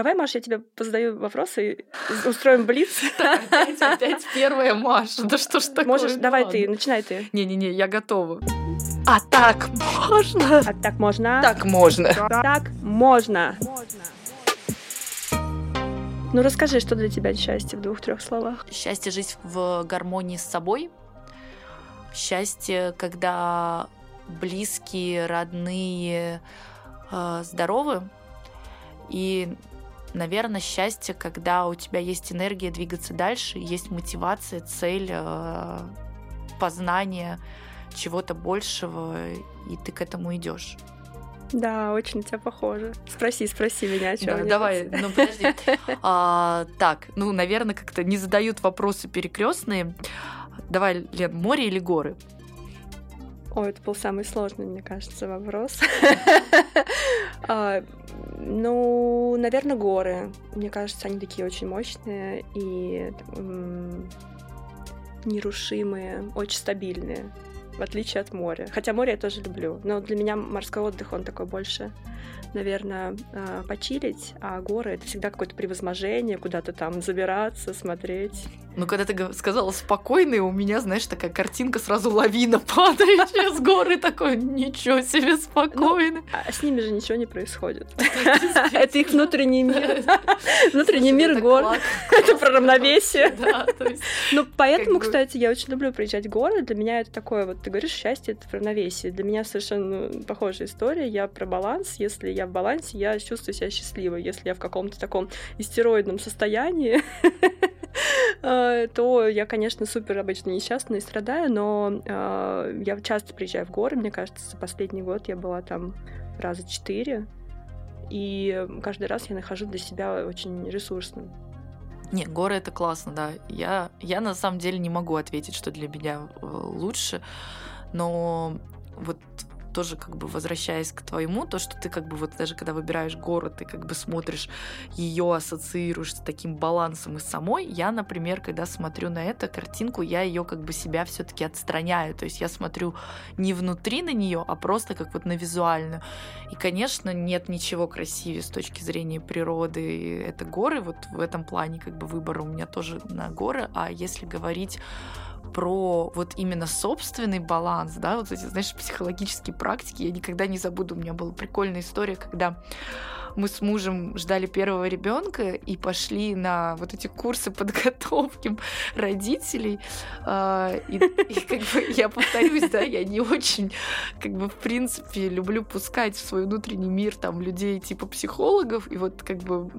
давай, Маша, я тебе позадаю вопросы и устроим блиц. Опять, опять первая Маша. Да что ж такое? Можешь, давай ты, начинай ты. Не-не-не, я готова. А так можно? А так можно? Так можно. Так можно. Ну расскажи, что для тебя счастье в двух-трех словах. Счастье жить в гармонии с собой. Счастье, когда близкие, родные, э, здоровы. И, наверное, счастье, когда у тебя есть энергия двигаться дальше, есть мотивация, цель, э, познание чего-то большего, и ты к этому идешь. Да, очень тебя похоже. Спроси, спроси меня, что да, Давай, ну подожди. А, так, ну, наверное, как-то не задают вопросы перекрестные. Давай, Лен, море или горы? Ой, это был самый сложный, мне кажется, вопрос. А, ну, наверное, горы. Мне кажется, они такие очень мощные и нерушимые, очень стабильные в отличие от моря. Хотя море я тоже люблю, но для меня морской отдых, он такой больше наверное, а, почилить, а горы — это всегда какое-то превозможение, куда-то там забираться, смотреть. Ну, когда ты сказала спокойный, у меня, знаешь, такая картинка сразу лавина падающая с горы, такой, ничего себе спокойно. Ну, а с ними же ничего не происходит. Это их внутренний мир. Внутренний мир гор. Это про равновесие. Ну, поэтому, кстати, я очень люблю приезжать в горы. Для меня это такое, вот ты говоришь, счастье — это равновесие. Для меня совершенно похожая история. Я про баланс. Если я в балансе, я чувствую себя счастливой. Если я в каком-то таком истероидном состоянии, то я, конечно, супер обычно несчастна и страдаю, но э, я часто приезжаю в горы. Мне кажется, за последний год я была там раза четыре. И каждый раз я нахожу для себя очень ресурсным. Не, горы это классно, да. Я, я на самом деле не могу ответить, что для меня э, лучше, но вот тоже как бы возвращаясь к твоему, то, что ты как бы вот даже когда выбираешь город, ты как бы смотришь ее, ассоциируешь с таким балансом и самой. Я, например, когда смотрю на эту картинку, я ее как бы себя все-таки отстраняю. То есть я смотрю не внутри на нее, а просто как вот на визуальную. И, конечно, нет ничего красивее с точки зрения природы. Это горы. Вот в этом плане как бы выбор у меня тоже на горы. А если говорить про вот именно собственный баланс, да, вот эти, знаешь, психологические практики, я никогда не забуду, у меня была прикольная история, когда мы с мужем ждали первого ребенка и пошли на вот эти курсы подготовки родителей. А, и, и как бы я повторюсь, да, я не очень, как бы, в принципе, люблю пускать в свой внутренний мир там людей типа психологов. И вот как бы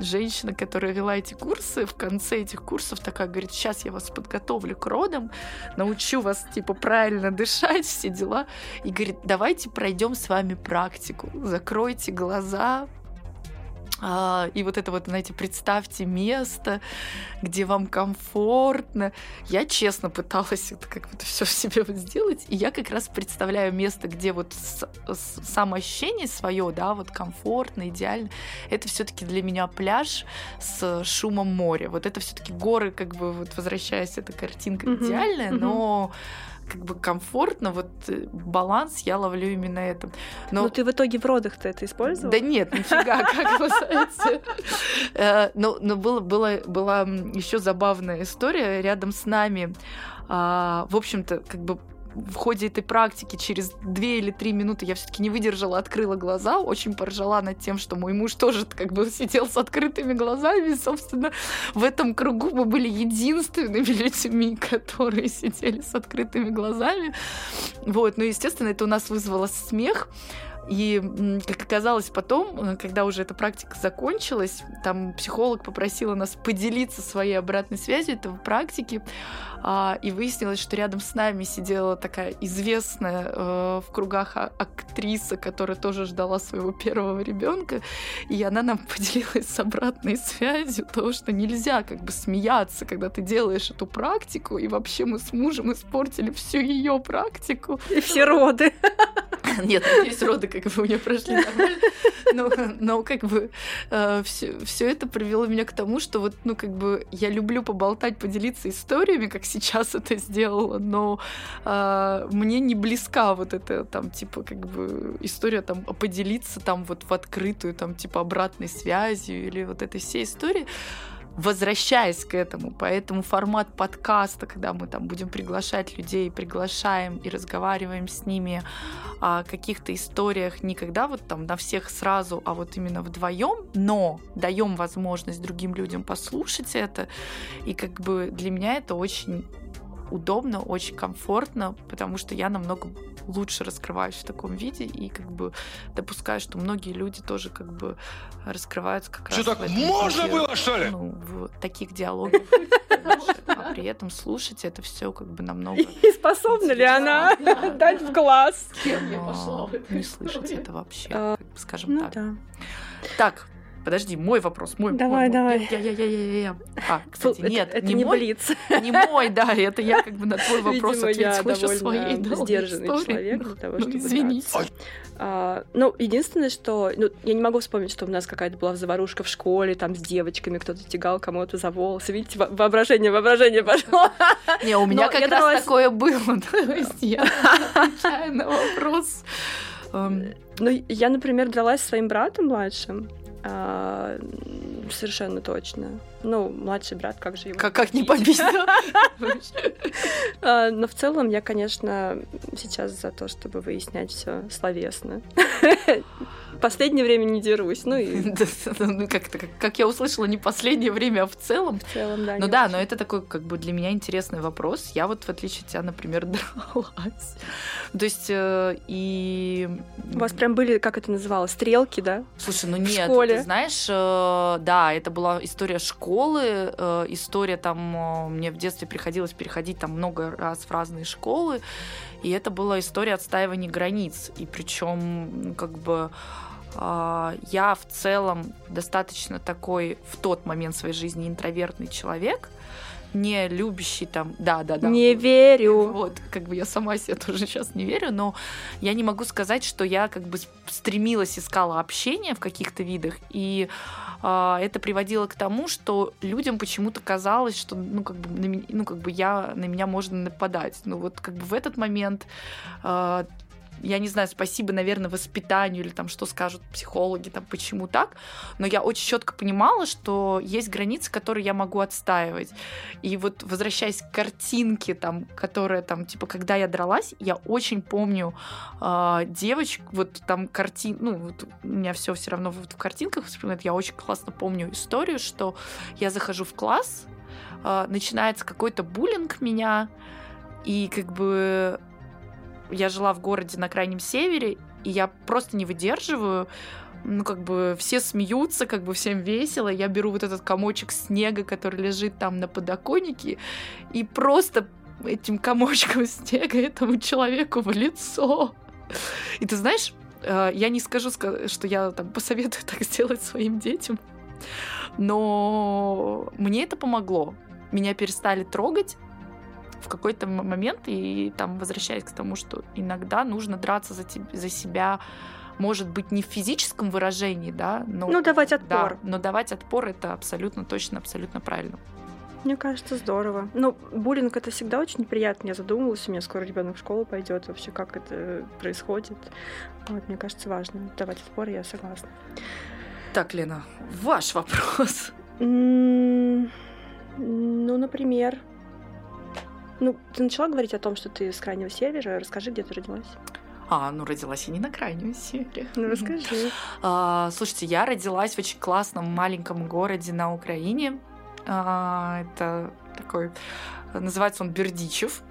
женщина, которая вела эти курсы, в конце этих курсов такая говорит, сейчас я вас подготовлю к родам, научу вас типа правильно дышать, все дела. И говорит, давайте пройдем с вами практику. Закройте глаза, а, и вот это вот, знаете, представьте место, где вам комфортно. Я честно пыталась это как то все в себе вот сделать, и я как раз представляю место, где вот с, с, самоощущение свое, да, вот комфортно, идеально. Это все-таки для меня пляж с шумом моря. Вот это все-таки горы, как бы вот возвращаясь, эта картинка mm-hmm. идеальная, mm-hmm. но как бы комфортно, вот э, баланс я ловлю именно это. Но, Но ты в итоге в родах-то это использовал? Да нет, нифига, как называется. Э, но, но было, было, была еще забавная история рядом с нами. А, в общем-то, как бы в ходе этой практики через две или три минуты я все-таки не выдержала, открыла глаза, очень поржала над тем, что мой муж тоже как бы сидел с открытыми глазами. Собственно, в этом кругу мы были единственными людьми, которые сидели с открытыми глазами. Вот, ну, естественно, это у нас вызвало смех. И, как оказалось потом, э, когда уже эта практика закончилась, там психолог попросила нас поделиться своей обратной связью этого практики, а, и выяснилось, что рядом с нами сидела такая известная э, в кругах а, актриса, которая тоже ждала своего первого ребенка, и она нам поделилась с обратной связью того, что нельзя как бы смеяться, когда ты делаешь эту практику, и вообще мы с мужем испортили всю ее практику. И все роды. Нет, надеюсь, роды как бы у меня прошли нормально. Но, но как бы э, все, все это привело меня к тому, что вот, ну, как бы я люблю поболтать, поделиться историями, как сейчас это сделала, но э, мне не близка вот эта там, типа, как бы история там поделиться там вот в открытую, там, типа, обратной связью или вот этой всей истории возвращаясь к этому. Поэтому формат подкаста, когда мы там будем приглашать людей, приглашаем и разговариваем с ними о каких-то историях, не когда вот там на всех сразу, а вот именно вдвоем, но даем возможность другим людям послушать это. И как бы для меня это очень удобно, очень комфортно, потому что я намного лучше раскрываюсь в таком виде и как бы допускаю, что многие люди тоже как бы раскрываются как что раз так можно виде, было, что ли? Ну, в таких диалогах. А при этом слушать это все как бы намного... И способна ли она дать в класс? Не слышать это вообще, а, скажем ну так. Так, Подожди, мой вопрос, мой. Давай, мой, давай. Я, я, я, я, я. А, кстати, нет, это, это не, не мой, блиц. не мой, да, это я как бы на твой вопрос Видимо, ответила своей довольно сдержанный истории. человек для того, Ну, чтобы извините. А, ну, единственное, что... Ну, я не могу вспомнить, что у нас какая-то была заварушка в школе, там, с девочками, кто-то тягал кому-то за волосы. Видите, во- воображение, воображение пошло. Не, у меня Но как раз дралась- такое было. То есть я отвечаю на вопрос. Эм, Ну, я, например, дралась со своим братом младшим. А, совершенно точно. Ну, младший брат, как же его Как, как не побить? А, Но в целом я, конечно, сейчас за то, чтобы выяснять все словесно. Последнее время не дерусь. Ну и ну, Как-то, как- я услышала, не последнее время, а в целом. в целом, да. Ну да, но это такой как бы для меня интересный вопрос. Я вот в отличие от тебя, например, дралась. То есть э, и... У вас прям были, как это называлось, стрелки, да? Слушай, ну нет, ты знаешь, э, да, это была история школы, э, история там, мне в детстве приходилось переходить там много раз в разные школы, и это была история отстаивания границ, и причем как бы я в целом достаточно такой в тот момент своей жизни интровертный человек, не любящий там, да, да, да. Не верю. Вот, как бы я сама себе тоже сейчас не верю, но я не могу сказать, что я как бы стремилась, искала общение в каких-то видах, и а, это приводило к тому, что людям почему-то казалось, что ну как бы на меня, ну как бы я на меня можно нападать. Ну вот как бы в этот момент а, я не знаю, спасибо, наверное, воспитанию или там что скажут психологи, там почему так, но я очень четко понимала, что есть границы, которые я могу отстаивать. И вот возвращаясь к картинке, там, которая там, типа, когда я дралась, я очень помню э, девочку, вот там картин, ну, вот у меня все все равно вот в картинках вспоминает, я очень классно помню историю, что я захожу в класс, э, начинается какой-то буллинг меня, и как бы я жила в городе на крайнем севере, и я просто не выдерживаю. Ну, как бы все смеются, как бы всем весело. Я беру вот этот комочек снега, который лежит там на подоконнике, и просто этим комочком снега этому человеку в лицо. И ты знаешь, э, я не скажу, ска- что я там посоветую так сделать своим детям, но мне это помогло. Меня перестали трогать, в какой-то момент, и там возвращаясь к тому, что иногда нужно драться за, теб- за себя, может быть, не в физическом выражении, да, но... Ну, давать да, отпор. но давать отпор это абсолютно точно, абсолютно правильно. Мне кажется, здорово. Ну, буллинг это всегда очень неприятно. Я задумалась, у меня скоро ребенок в школу пойдет, вообще как это происходит. Вот, мне кажется, важно. Давать отпор, я согласна. Так, Лена, ваш вопрос. Ну, например. Ну, ты начала говорить о том, что ты с крайнего севера. Расскажи, где ты родилась. А, ну родилась я не на крайнем севере. Ну, расскажи. А, слушайте, я родилась в очень классном маленьком городе на Украине. А, это такой, называется он Бердичев.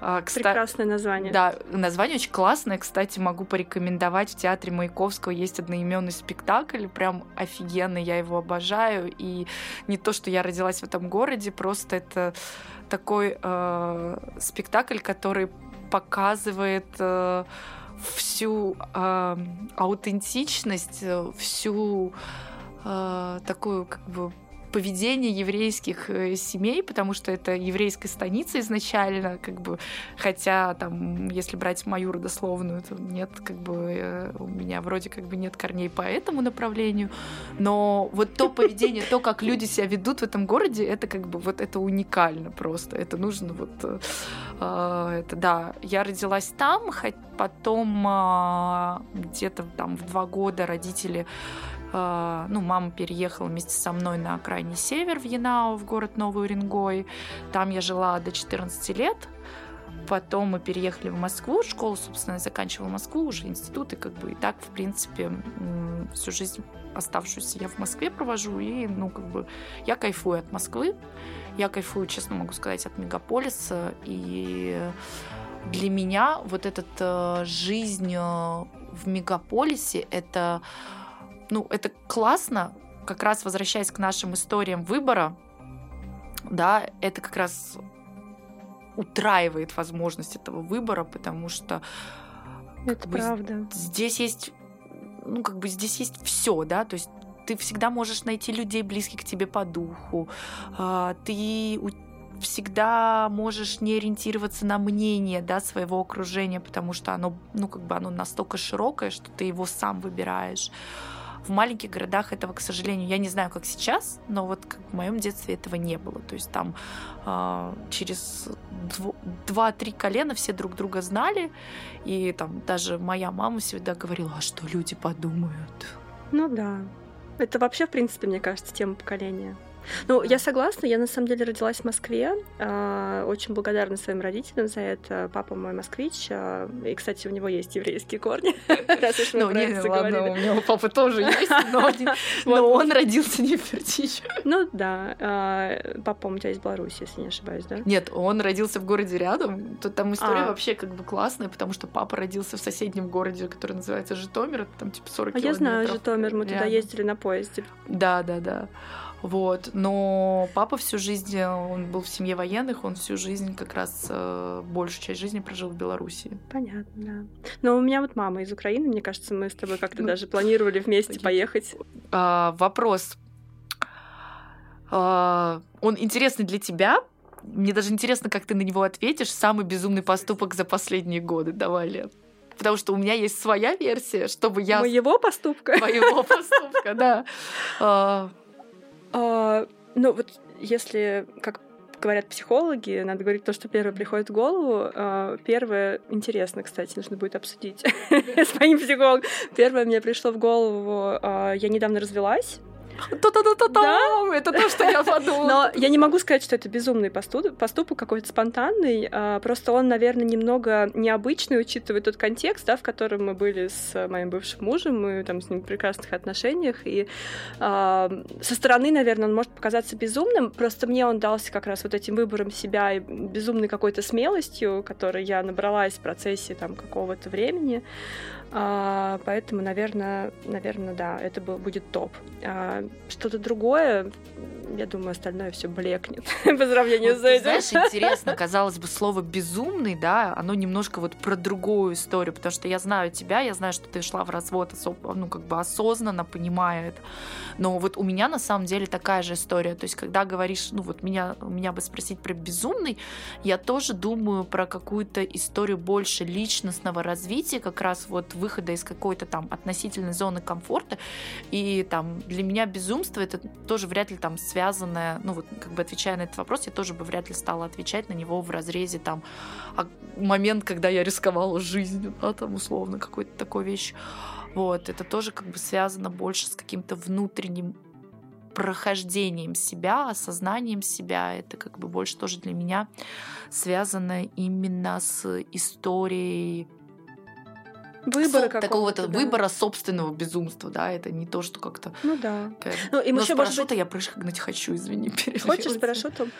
А, кста- Прекрасное название. Да, название очень классное. Кстати, могу порекомендовать. В театре Маяковского есть одноименный спектакль. Прям офигенный, я его обожаю. И не то, что я родилась в этом городе, просто это такой э, спектакль, который показывает э, всю э, аутентичность, всю э, такую как бы поведение еврейских э, семей, потому что это еврейская станица изначально, как бы, хотя там, если брать мою родословную, то нет, как бы, э, у меня вроде как бы нет корней по этому направлению, но вот то поведение, то, как люди себя ведут в этом городе, это как бы вот это уникально просто, это нужно вот, э, это да, я родилась там, потом где-то там в два года родители а, ну, мама переехала вместе со мной на крайний север в Янау, в город Новый Уренгой. Там я жила до 14 лет. Потом мы переехали в Москву, школу, собственно, заканчивала Москву, уже институт, и как бы и так, в принципе, всю жизнь оставшуюся я в Москве провожу, и, ну, как бы, я кайфую от Москвы, я кайфую, честно могу сказать, от мегаполиса, и для меня вот эта э, жизнь э, в мегаполисе, это ну, это классно, как раз возвращаясь к нашим историям выбора, да, это как раз утраивает возможность этого выбора, потому что это правда. Бы, здесь есть, ну как бы здесь есть все, да, то есть ты всегда можешь найти людей близких к тебе по духу, а, ты всегда можешь не ориентироваться на мнение да, своего окружения, потому что оно, ну, как бы оно настолько широкое, что ты его сам выбираешь. В маленьких городах этого, к сожалению, я не знаю, как сейчас, но вот как в моем детстве этого не было. То есть там э, через два-три колена все друг друга знали, и там даже моя мама всегда говорила, а что люди подумают. Ну да. Это вообще, в принципе, мне кажется, тема поколения. Ну, я согласна, я на самом деле родилась в Москве, а, очень благодарна своим родителям за это. Папа мой москвич, а, и, кстати, у него есть еврейские корни. Ну, не, ладно, у меня у папы тоже есть, но он родился не в. Ну да, а, папа у тебя из Беларуси, если не ошибаюсь, да? Нет, он родился в городе рядом. Тут там история вообще как бы классная, потому что папа родился в соседнем городе, который называется Житомир, там типа 40 километров. А я знаю Житомир, мы туда ездили на поезде. Да, да, да. Вот. Но папа всю жизнь, он был в семье военных, он всю жизнь как раз э, большую часть жизни прожил в Беларуси. Понятно. Но у меня вот мама из Украины, мне кажется, мы с тобой как-то ну, даже планировали вместе поехать. А, вопрос. А, он интересный для тебя, мне даже интересно, как ты на него ответишь. Самый безумный поступок за последние годы. Давай, Лен. Потому что у меня есть своя версия, чтобы я... Моего поступка? Моего поступка, да. А, ну вот если, как говорят психологи, надо говорить то, что первое приходит в голову. А, первое интересно, кстати, нужно будет обсудить с моим психологом. Первое мне пришло в голову, а, я недавно развелась, да? Это то, что я подумала. Но я не могу сказать, что это безумный поступок, поступок какой-то спонтанный. А, просто он, наверное, немного необычный, учитывая тот контекст, да, в котором мы были с моим бывшим мужем, мы там с ним в прекрасных отношениях. И а, со стороны, наверное, он может показаться безумным. Просто мне он дался как раз вот этим выбором себя и безумной какой-то смелостью, которой я набралась в процессе там какого-то времени. А, поэтому, наверное, наверное, да, это будет топ. Что-то другое, я думаю, остальное все блекнет по сравнению вот, с этим. Знаешь, интересно, казалось бы, слово безумный, да, оно немножко вот про другую историю, потому что я знаю тебя, я знаю, что ты шла в развод, ну, как бы осознанно понимая это. Но вот у меня на самом деле такая же история. То есть, когда говоришь, ну, вот меня, меня бы спросить про безумный, я тоже думаю про какую-то историю больше личностного развития, как раз вот выхода из какой-то там относительной зоны комфорта. И там для меня безумство это тоже вряд ли там связанное, ну вот как бы отвечая на этот вопрос, я тоже бы вряд ли стала отвечать на него в разрезе там а момент, когда я рисковала жизнью, да, там условно какой-то такой вещь. Вот, это тоже как бы связано больше с каким-то внутренним прохождением себя, осознанием себя. Это как бы больше тоже для меня связано именно с историей выбора Со- такого-то да. выбора собственного безумства, да, это не то, что как-то. Ну да. Ну, и Но с парашюта быть... я прыгнуть хочу, извини, Хочешь с парашютом?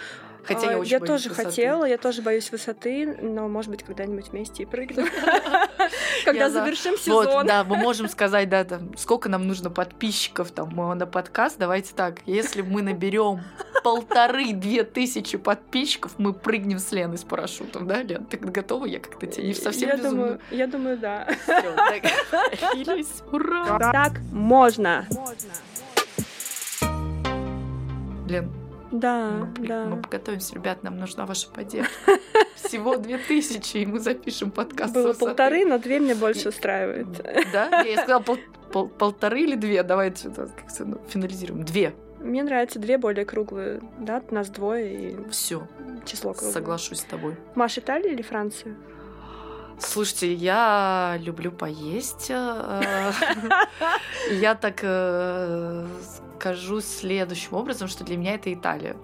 Хотя я а, очень Я тоже высоты. хотела, я тоже боюсь высоты, но, может быть, когда-нибудь вместе и прыгнем. Когда завершим сезон. Вот, да, мы можем сказать, да, там, сколько нам нужно подписчиков там на подкаст. Давайте так, если мы наберем полторы-две тысячи подписчиков, мы прыгнем с Леной с парашютом, да, Лен? Ты готова? Я как-то тебе не совсем я думаю, Я думаю, да. Ура! Так можно. Блин, да, мы, да. Мы подготовимся, ребят, нам нужна ваша поддержка. Всего две тысячи, и мы запишем подкаст. Было полторы, но две мне больше устраивает. Да? Я сказала пол, пол, полторы или две? Давайте ну, финализируем. Две. Мне нравятся две более круглые, да, нас двое и все число круглое. Соглашусь с тобой. Маш, Италия или Франция? Слушайте, я люблю поесть. э, Я так э, скажу следующим образом, что для меня это Италия.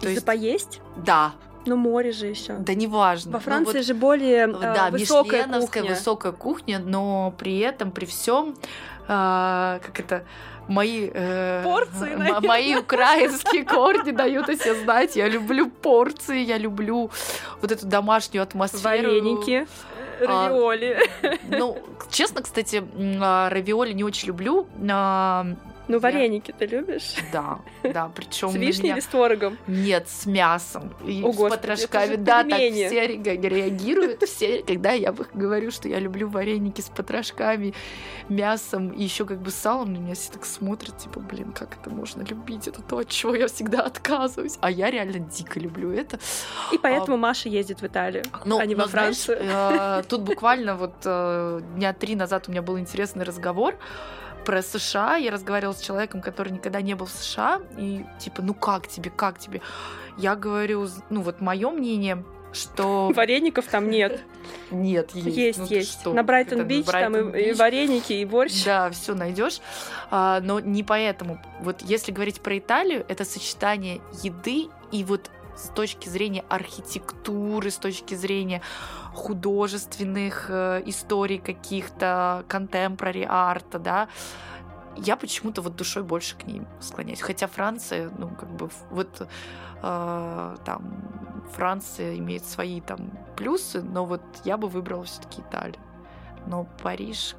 То есть поесть? Да. Ну, море же еще. Да неважно. Во Франции ну, вот, же более да, э, высокая кухня. высокая кухня, но при этом, при всем, э, как это мои э, порции, мои украинские корни дают о себе знать. Я люблю порции, я люблю вот эту домашнюю атмосферу. Вареники. А, равиоли. А, ну, честно, кстати, а, равиоли не очень люблю. А, ну, вареники ты любишь? Да, да, причем С вишней или с творогом? Нет, с мясом. И О, с Господи, потрошками. Да, так все реагируют, все, когда я говорю, что я люблю вареники с потрошками, мясом и еще как бы салом, на меня все так смотрят, типа, блин, как это можно любить? Это то, от чего я всегда отказываюсь. А я реально дико люблю это. И поэтому а, Маша ездит в Италию, ну, а не во Францию. Знаешь, э, тут буквально вот э, дня три назад у меня был интересный разговор про США. Я разговаривала с человеком, который никогда не был в США. И типа, ну как тебе, как тебе? Я говорю, ну вот мое мнение, что... Вареников там нет. Нет, есть. Есть, ну, есть. Что? На Брайтон-Бич там и, и вареники, и борщ. Да, все найдешь. А, но не поэтому. Вот если говорить про Италию, это сочетание еды и вот с точки зрения архитектуры, с точки зрения художественных э, историй каких-то, контемпорари арта, да, я почему-то вот душой больше к ним склоняюсь. Хотя Франция, ну, как бы, вот э, там Франция имеет свои там плюсы, но вот я бы выбрала все-таки Италию. Но Париж,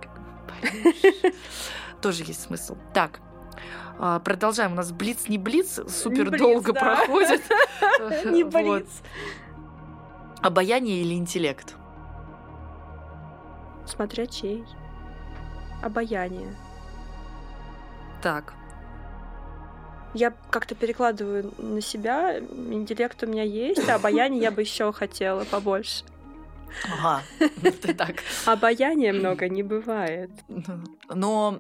Париж тоже есть смысл. Так, а, продолжаем. У нас блиц не блиц, супер не долго да. проходит. Не блиц. Обаяние или интеллект? Смотря чей. Обаяние. Так. Я как-то перекладываю на себя. Интеллект у меня есть, а обаяние я бы еще хотела побольше. Ага, ты так. Обаяния много не бывает. Но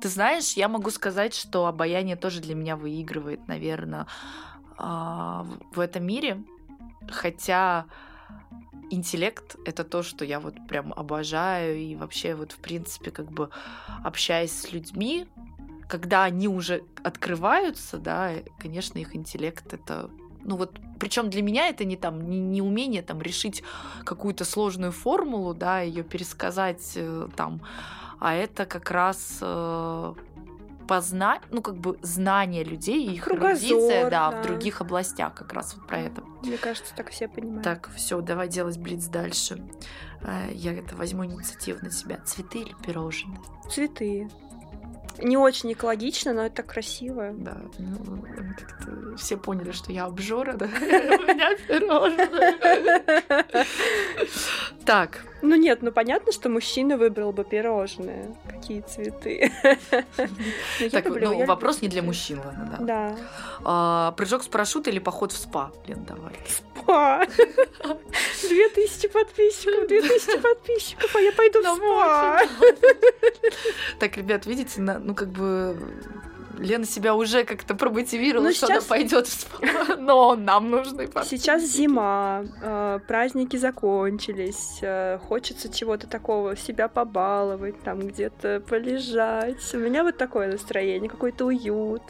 ты знаешь, я могу сказать, что обаяние тоже для меня выигрывает, наверное, а, в этом мире. Хотя интеллект — это то, что я вот прям обожаю, и вообще вот в принципе как бы общаясь с людьми, когда они уже открываются, да, конечно, их интеллект — это ну вот, причем для меня это не там не, не умение там решить какую-то сложную формулу, да, ее пересказать э, там а это как раз э, познать, ну, как бы знание людей и их эрудиция, да, да, в других областях, как раз вот про это. Мне кажется, так все понимают. Так, все, давай делать блиц дальше. Э, я это возьму инициативу на себя. Цветы или пирожные? Цветы. Не очень экологично, но это красиво. Да, ну, как-то все поняли, что я обжора, да? У меня пирожные. Так. Ну нет, ну понятно, что мужчина выбрал бы пирожные. Какие цветы. Так, ну вопрос не для мужчин, ладно, да. Да. А, прыжок с парашюта или поход в спа? Лен, давай. Спа! Две тысячи подписчиков, две тысячи подписчиков, а я пойду в спа. Так, ребят, видите, ну как бы Лена себя уже как-то промотивировала, Но что сейчас... она пойдет в спа, но нам нужны Сейчас зима, э, праздники закончились, э, хочется чего-то такого, себя побаловать, там где-то полежать. У меня вот такое настроение, какой-то уют.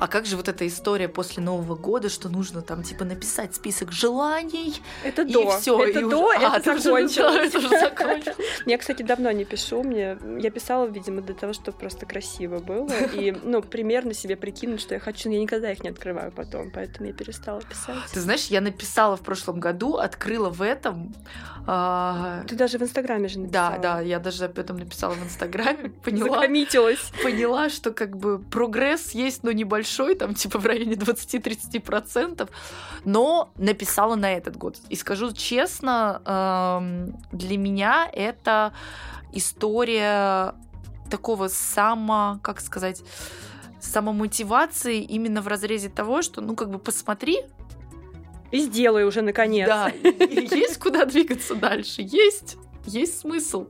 А как же вот эта история после Нового года, что нужно там типа написать список желаний? Это и до. Все, это и до, уже... это а, закончилось. Это уже Я, кстати, давно не пишу. Мне я писала, видимо, для того, чтобы просто красиво было. И, ну, примерно себе прикинуть, что я хочу. Я никогда их не открываю потом, поэтому я перестала писать. Ты знаешь, я написала в прошлом году, открыла в этом. А... Ты даже в Инстаграме же написала. Да, да, я даже об этом написала в Инстаграме. Поняла. Закоммитилась. Поняла, что как бы прогресс есть, но небольшой большой, там типа в районе 20-30%, но написала на этот год. И скажу честно, эм, для меня это история такого само, как сказать, самомотивации именно в разрезе того, что, ну, как бы посмотри. И сделай уже наконец. Да, есть куда двигаться дальше, есть, есть смысл.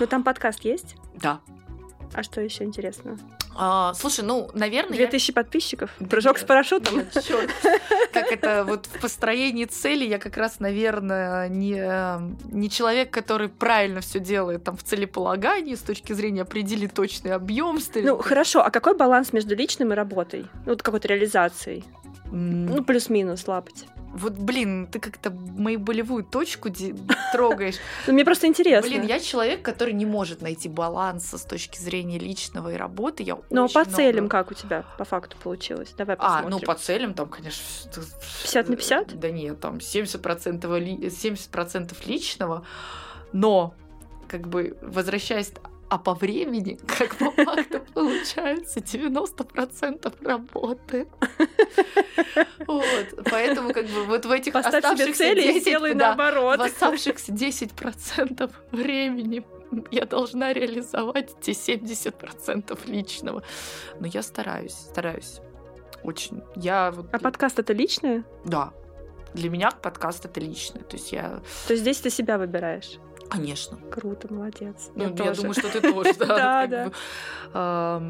Но там подкаст есть? Да. А что еще интересно? А, слушай, ну, наверное... 2000 я... подписчиков? Прыжок Нет. с парашютом? Как это вот в построении цели я как раз, наверное, не, не человек, который правильно все делает там в целеполагании с точки зрения определить точный объем. Ну, хорошо, а какой баланс между личным и работой? Ну, вот какой-то реализацией? Ну, плюс-минус лапать. Вот, блин, ты как-то мою болевую точку трогаешь. Ну, мне просто интересно. Блин, я человек, который не может найти баланса с точки зрения личного и работы. Я ну, а по целям как у тебя по факту получилось? Давай посмотрим. А, ну, по целям там, конечно... 50 на 50? Да нет, там 70%, ли... 70 личного, но как бы возвращаясь а по времени, как по факту, получается 90% работы. Вот. Поэтому как бы вот в этих Поставь оставшихся цели 10, и сделай да, наоборот. В оставшихся 10% времени я должна реализовать те 70% личного. Но я стараюсь, стараюсь. Очень. Я вот... А подкаст это личное? Да. Для меня подкаст это личное. То есть я... То есть здесь ты себя выбираешь? Конечно. Круто, молодец. Ну, я, я думаю, что ты тоже, да. Да, да.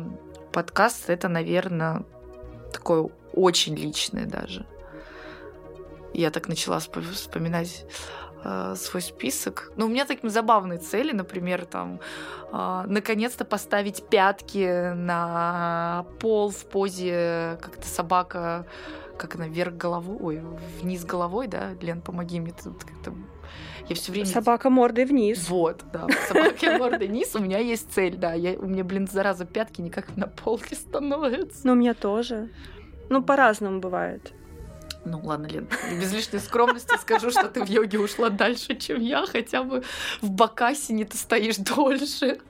Подкаст это, наверное, такое очень личное даже. Я так начала вспоминать э, свой список. Ну, у меня такие забавные цели, например, там, э, наконец-то поставить пятки на пол в позе, как-то собака, как она, вверх головой, ой, вниз головой, да, Лен, помоги мне тут как-то я все время... Собака мордой вниз. Вот, да. Собака мордой вниз. У меня есть цель, да. Я, у меня, блин, зараза, пятки никак на полке становятся. Ну, у меня тоже. Ну, по-разному бывает. Ну ладно, Лен, без лишней скромности скажу, что ты в йоге ушла дальше, чем я, хотя бы в Бакасине ты стоишь дольше.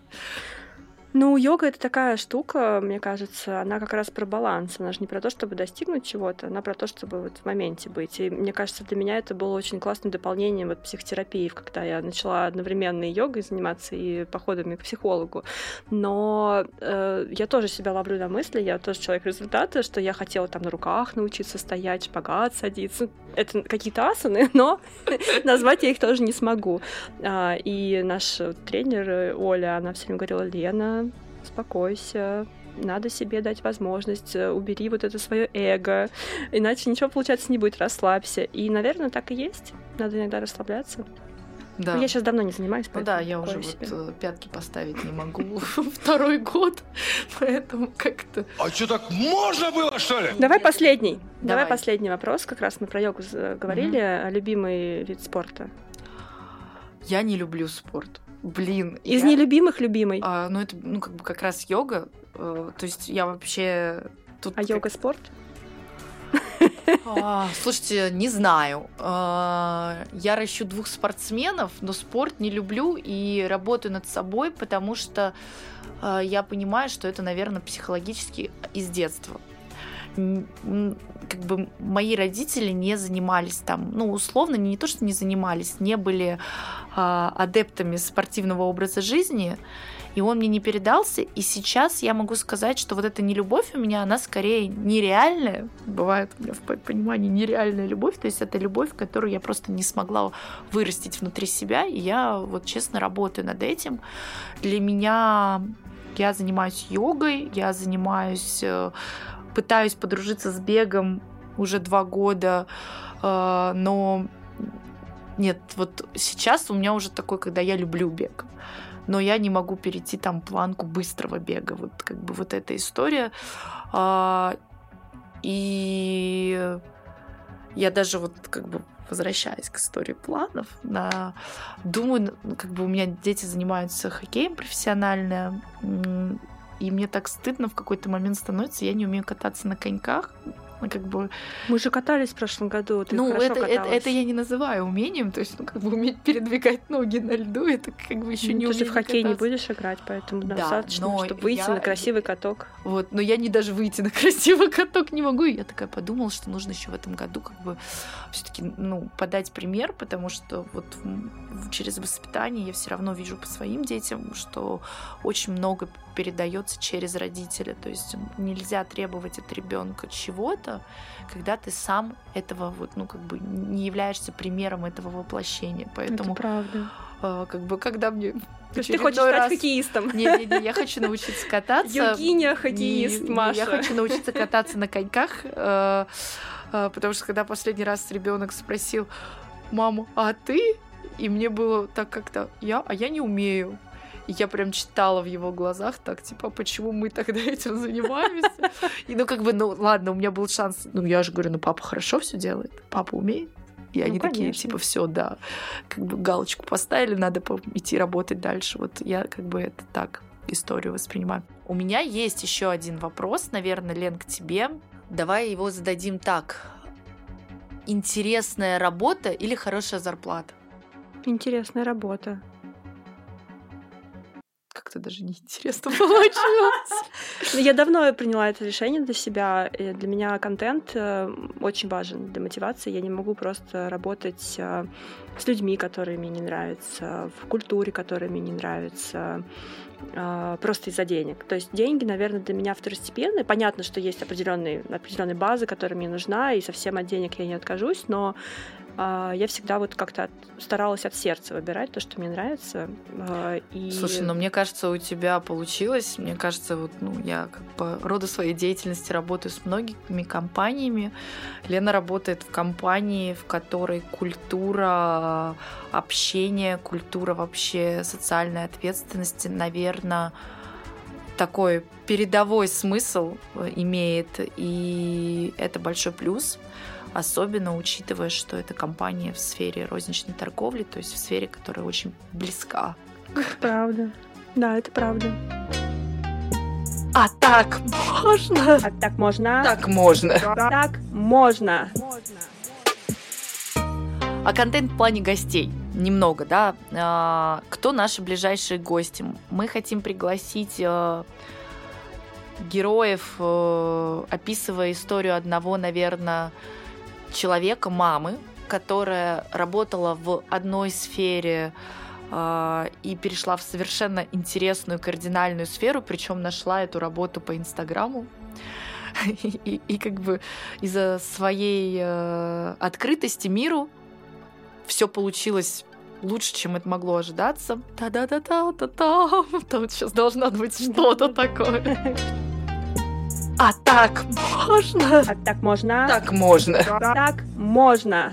Ну, йога это такая штука, мне кажется, она как раз про баланс. Она же не про то, чтобы достигнуть чего-то, она про то, чтобы вот в моменте быть. И мне кажется, для меня это было очень классным дополнением вот психотерапии, когда я начала одновременно и йогой заниматься, и походами к психологу. Но э, я тоже себя ловлю на мысли, я тоже человек результата, что я хотела там на руках научиться стоять, шпагат садиться. Это какие-то асаны, но назвать я их тоже не смогу. А, и наш тренер Оля, она все время говорила, Лена, успокойся, надо себе дать возможность, э, убери вот это свое эго, иначе ничего получаться не будет, расслабься. И, наверное, так и есть. Надо иногда расслабляться. Да. Но я сейчас давно не занимаюсь. Ну да, я уже себе. вот э, пятки поставить не могу второй год, поэтому как-то. А что так можно было что ли? Давай последний. Давай, последний вопрос. Как раз мы про йогу говорили. Любимый вид спорта. Я не люблю спорт. Блин. Из я... нелюбимых любимый. А, ну, это, ну, как бы как раз йога. Э, то есть я вообще... Тут а как... йога спорт? А, слушайте, не знаю. А, я ращу двух спортсменов, но спорт не люблю и работаю над собой, потому что а, я понимаю, что это, наверное, психологически из детства как бы мои родители не занимались там, ну, условно, не то, что не занимались, не были а, адептами спортивного образа жизни, и он мне не передался, и сейчас я могу сказать, что вот эта нелюбовь у меня, она скорее нереальная, бывает у меня в понимании нереальная любовь, то есть это любовь, которую я просто не смогла вырастить внутри себя, и я вот честно работаю над этим. Для меня я занимаюсь йогой, я занимаюсь э, пытаюсь подружиться с бегом уже два года, э, но нет, вот сейчас у меня уже такой, когда я люблю бег, но я не могу перейти там планку быстрого бега, вот как бы вот эта история. А, и я даже вот как бы возвращаясь к истории планов, на... думаю, как бы у меня дети занимаются хоккеем профессионально, и мне так стыдно в какой-то момент становится, я не умею кататься на коньках. Ну, как бы... Мы же катались в прошлом году, ты Ну, это, это, каталась. это я не называю умением, то есть, ну, как бы уметь передвигать ноги на льду, это как бы еще Ну, не ты же умение в хоккей не кататься. будешь играть, поэтому Да, достаточно, но чтобы выйти я- на красивый каток. Вот, но я не даже выйти на красивый каток не могу. И я такая подумала, что нужно еще в этом году как бы все-таки, ну, подать пример, потому что вот через воспитание я все равно вижу по своим детям, что очень много передается через родителя. То есть нельзя требовать от ребенка чего-то, когда ты сам этого вот, ну, как бы не являешься примером этого воплощения. Поэтому, Это правда. э, как бы, когда мне То есть ты хочешь стать раз- хоккеистом? Не-не-не, я хочу научиться кататься. Евгения хоккеист, Не- не, Маша. Я хочу научиться кататься на коньках, э, э, потому что когда последний раз ребенок спросил маму, а ты? И мне было так как-то, я, а я не умею. И я прям читала в его глазах так, типа, «А почему мы тогда этим занимаемся? И ну как бы, ну ладно, у меня был шанс. Ну я же говорю, ну папа хорошо все делает, папа умеет. И Ну, они такие, конечно. типа, все, да, как бы галочку поставили, надо идти работать дальше. Вот я как бы это так историю воспринимаю. У меня есть еще один вопрос, наверное, Лен, к тебе. Давай его зададим так. Интересная работа или хорошая зарплата? Интересная работа. Как-то даже неинтересно получилось. Ну, Я давно приняла это решение для себя. Для меня контент э, очень важен для мотивации. Я не могу просто работать э, с людьми, которые мне не нравятся, в культуре, которая мне не нравится, э, просто из-за денег. То есть деньги, наверное, для меня второстепенные. Понятно, что есть определенные, определенная база, которая мне нужна, и совсем от денег я не откажусь, но я всегда вот как-то старалась от сердца выбирать то, что мне нравится. э, и... Слушай, ну мне кажется, у тебя получилось. Мне кажется, вот, ну, я как по роду своей деятельности работаю с многими компаниями. Лена работает в компании, в которой культура общения, культура вообще социальной ответственности, наверное, такой передовой смысл э, имеет, и это большой плюс, особенно учитывая, что это компания в сфере розничной торговли, то есть в сфере, которая очень близка Это правда. Да, это правда. А так можно? А так можно? Так можно. Так можно. А контент в плане гостей. Немного, да. А, Кто наши ближайшие гости? Мы хотим пригласить э, героев, э, описывая историю одного, наверное, человека, мамы, которая работала в одной сфере э, и перешла в совершенно интересную кардинальную сферу, причем нашла эту работу по Инстаграму. И, и- и как бы из-за своей э, открытости миру все получилось лучше, чем это могло ожидаться. Та-да-да-да-да-да. Там сейчас должно быть что-то такое. А так можно? А так можно? Так можно. Так можно.